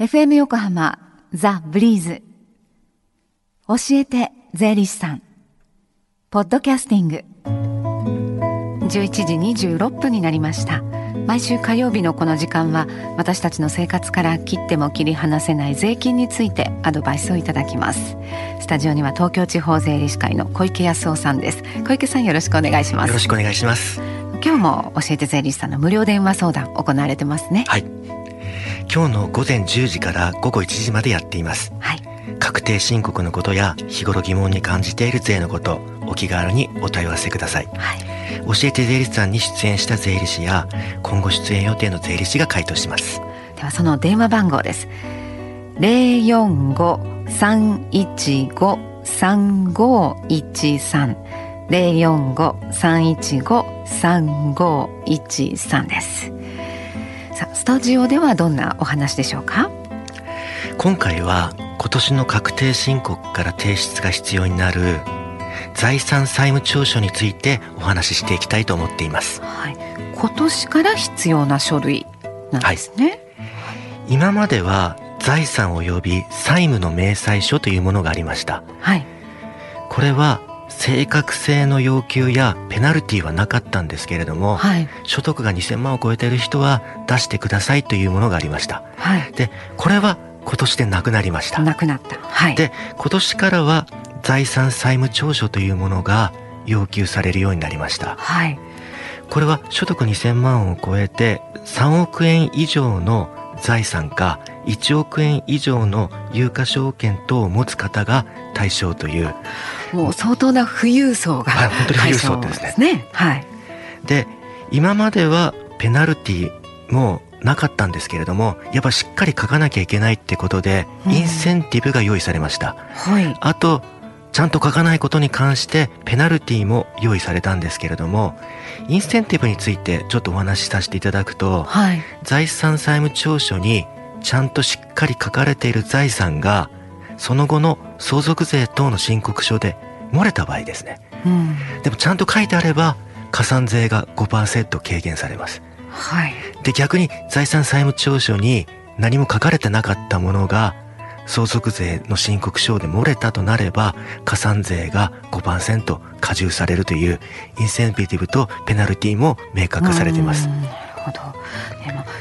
FM 横浜ザ・ブリーズ。教えて税理士さん。ポッドキャスティング。11時26分になりました。毎週火曜日のこの時間は私たちの生活から切っても切り離せない税金についてアドバイスをいただきます。スタジオには東京地方税理士会の小池康夫さんです。小池さんよろしくお願いします。よろしくお願いします。今日も教えて税理士さんの無料電話相談行われてますね。はい今日の午前10時から午後1時までやっています。はい。確定申告のことや日頃疑問に感じている税のことお気軽にお問い合わせください。はい。教えて税理士さんに出演した税理士や今後出演予定の税理士が回答します。ではその電話番号です。零四五三一五三五一三。零四五三一五三五一三ですさあスタジオではどんなお話でしょうか？今回は今年の確定申告から提出が必要になる財産債務調書についてお話ししていきたいと思っています。はい。今年から必要な書類なんですね。今までは財産及び債務の明細書というものがありました。はい。これは正確性の要求やペナルティはなかったんですけれども、はい。所得が2000万を超えている人は出してくださいというものがありました。はい。でこれは今年でなくなりました。なくなった。はい。で今年からは財産債務調書というものが要求されるようになりました。はい。これは所得2000万を超えて3億円以上の財産か1億円以上の有価証券等を持つ方が対象というもう相当な富裕層がはい本当に富裕層ですね。対象ね。はい。で今まではペナルティもなかったんですけれどもやっぱしっかり書かなきゃいけないってことでうん。インセンティブが用意されました、はい。あとちゃんと書かないことに関してペナルティも用意されたんですけれどもインセンティブについてちょっとお話しさせていただくとはい。財産債務調書にちゃんとしっかり書かれている財産がその後の相続税等の申告書で漏れた場合ですね。うん。でもちゃんと書いてあれば加算税が5%軽減されます。はい。で逆に財産債務調書に何も書かれてなかったものが相続税の申告書で漏れたとなれば加算税が5%加重されるというインセンティブとペナルティも明確化されています。うん。なるほど。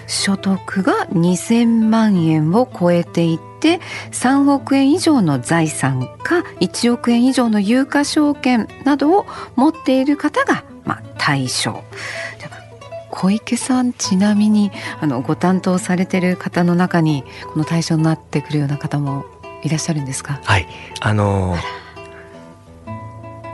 所得が2000万円を超えていて3億円以上の財産か1億円以上の有価証券などを持っている方が、まあ、対象。小池さんちなみにあのご担当されている方の中にこの対象になってくるような方もいらっしゃるんですか？はい。あのー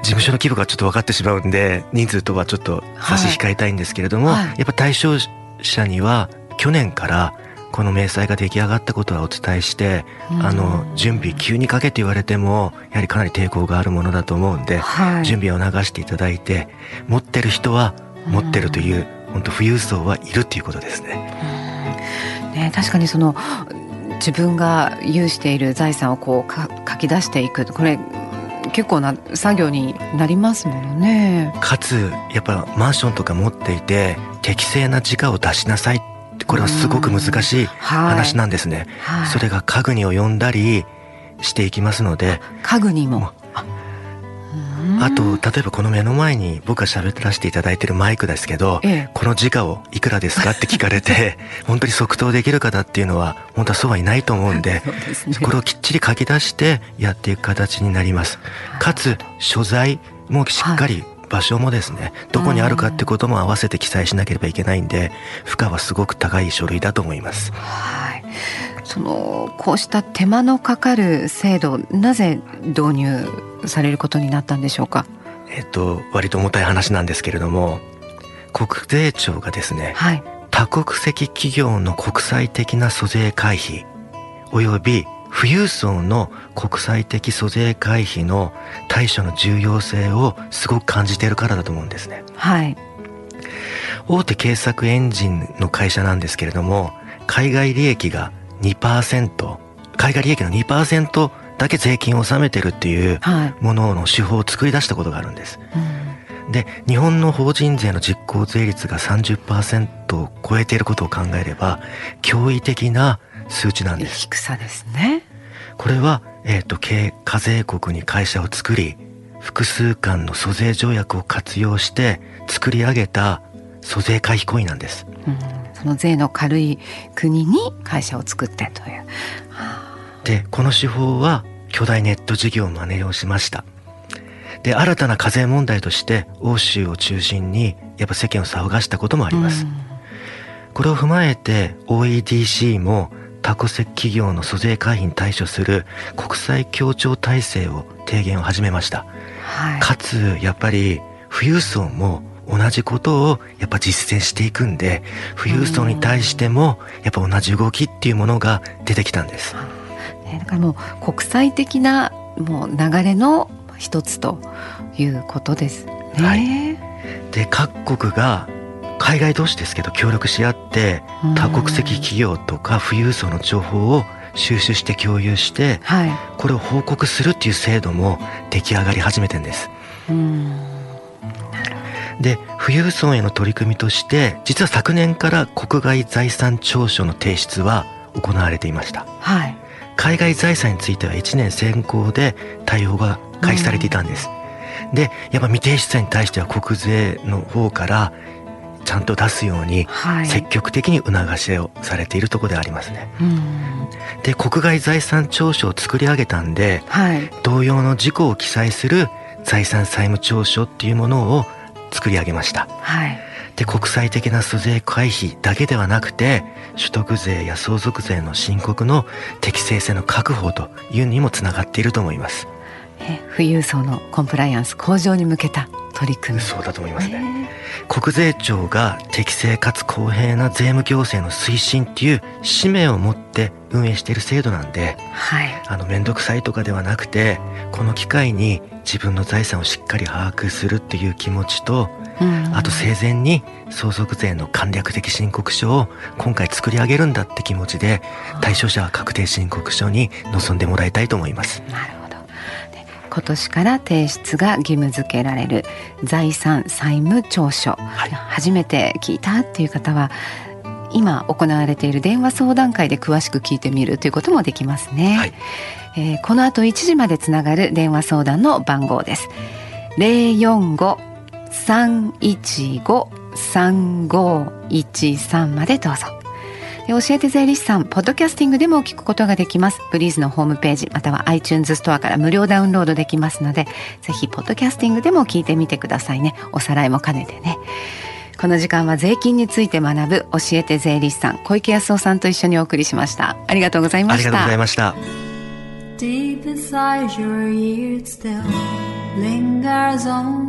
事務所の規模がちょっと分かってしまうんで人数とはちょっと差し控えたいんですけれども、はい。やっぱ対象者には去年からこの明細が出来上がったことはお伝えしてあの準備急にかけて言われてもやはりかなり抵抗があるものだと思うんで、はい準備を流していただいて持ってる人は持ってるという本当富裕層はいるっていうことですね。うんね、確かにその自分が有している財産をこうか書き出していくこれ結構な作業になりますものね。かつやっぱマンションとか持っていて適正な時価を出しなさいこれはすごく難しい話なんですね。はい、それが家具に及んだりしていきますので。家具にも。もああと例えばこの目の前に僕が喋らせていただいてるマイクですけど、ええ。この時価をいくらですかって聞かれて 本当に即答できる方っていうのは本当はそうはいないと思うんでね。これをきっちり書き出してやっていく形になります。かつ所在もしっかり場所もですね、どこにあるかってことも合わせて記載しなければいけないんで負荷はすごく高い書類だと思います。はい、そのこうした手間のかかる制度なぜ導入されることになったんでしょうか？えっと割と重たい話なんですけれども国税庁がですねはい、多国籍企業の国際的な租税回避および富裕層の国際的租税回避の対処の重要性をすごく感じているからだと思うんですね。はい、大手検索エンジンの会社なんですけれども海外利益が2%海外利益の2%だけ税金を納めてるっていうはい、ものの手法を作り出したことがあるんです。うんで日本の法人税の実効税率が30%を超えていることを考えれば驚異的な数値なんです。低さですね。これは、えーと、経課税国に会社を作り複数間の租税条約を活用して作り上げた租税回避行為なんです、うん、その税の軽い国に会社を作ってという、でこの手法は巨大ネット事業の真似をしました。で新たな課税問題として欧州を中心にやっぱ世間を騒がしたこともあります、うん、これを踏まえて OEDC も多国籍企業の租税回避に対処する国際協調体制を提言を始めました、はい、かつやっぱり富裕層も同じことをやっぱ実践していくんで富裕層に対してもやっぱ同じ動きっていうものが出てきたんです。だからもう国際的なもう流れの一つということですね。はい、で各国が海外同士ですけど協力し合って多国籍企業とか富裕層の情報を収集して共有して、はい、これを報告するっていう制度も出来上がり始めてんです。で富裕層への取り組みとして実は昨年から国外財産調書の提出は行われていました、はい、海外財産については1年先行で対応が開始されていたんです、うん、でやっぱ未提出者に対しては国税の方からちゃんと出すように積極的に促しをされているところでありますね。うん、で国外財産調書を作り上げたんで、はい、同様の事項を記載する財産債務調書っていうものを作り上げました。はい、で国際的な租税回避だけではなくて所得税や相続税の申告の適正性の確保というにもつながっていると思います。え富裕層のコンプライアンス向上に向けた取り組みそうだと思いますね、国税庁が適正かつ公平な税務行政の推進っていう使命を持って運営している制度なんで、はい、あの面倒くさいとかではなくてこの機会に自分の財産をしっかり把握するっていう気持ちと、うん、あと生前に相続税の簡略的申告書を今回作り上げるんだって気持ちで対象者は確定申告書に臨んでもらいたいと思います。なるほど今年から提出が義務付けられる財産債務調書、はい、初めて聞いたっていう方は今行われている電話相談会で詳しく聞いてみるということもできますね、はい、えー、この後1時までつながる電話相談の番号です。045-315-3513までどうぞ教えて税理士さんポッドキャスティングでも聞くことができます。ブリーズのホームページまたは iTunes ストアから無料ダウンロードできますのでぜひポッドキャスティングでも聞いてみてくださいね。おさらいも兼ねてね。この時間は税金について学ぶ教えて税理士さん小池康夫さんと一緒にお送りしました。ありがとうございました。ありがとうございました。Deep inside your ears still lingers on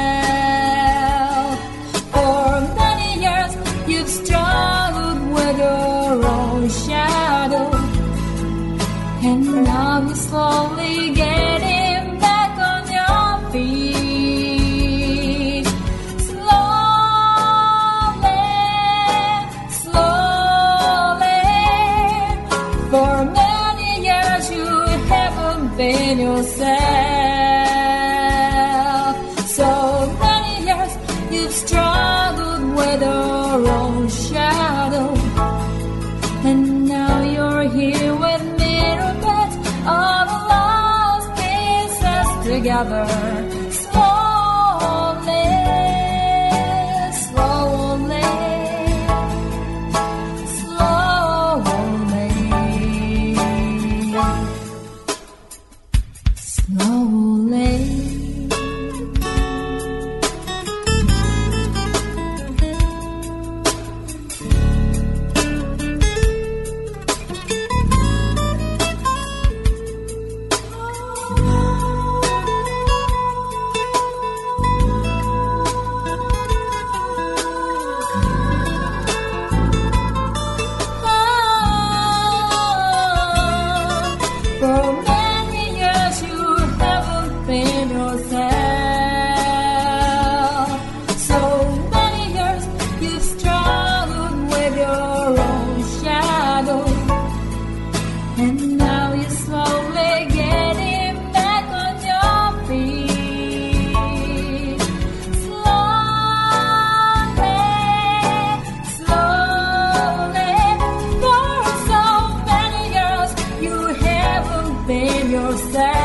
Haven't yourself. So many years you've struggled with your own shadow. And now you're here with me all the lost pieces together. was that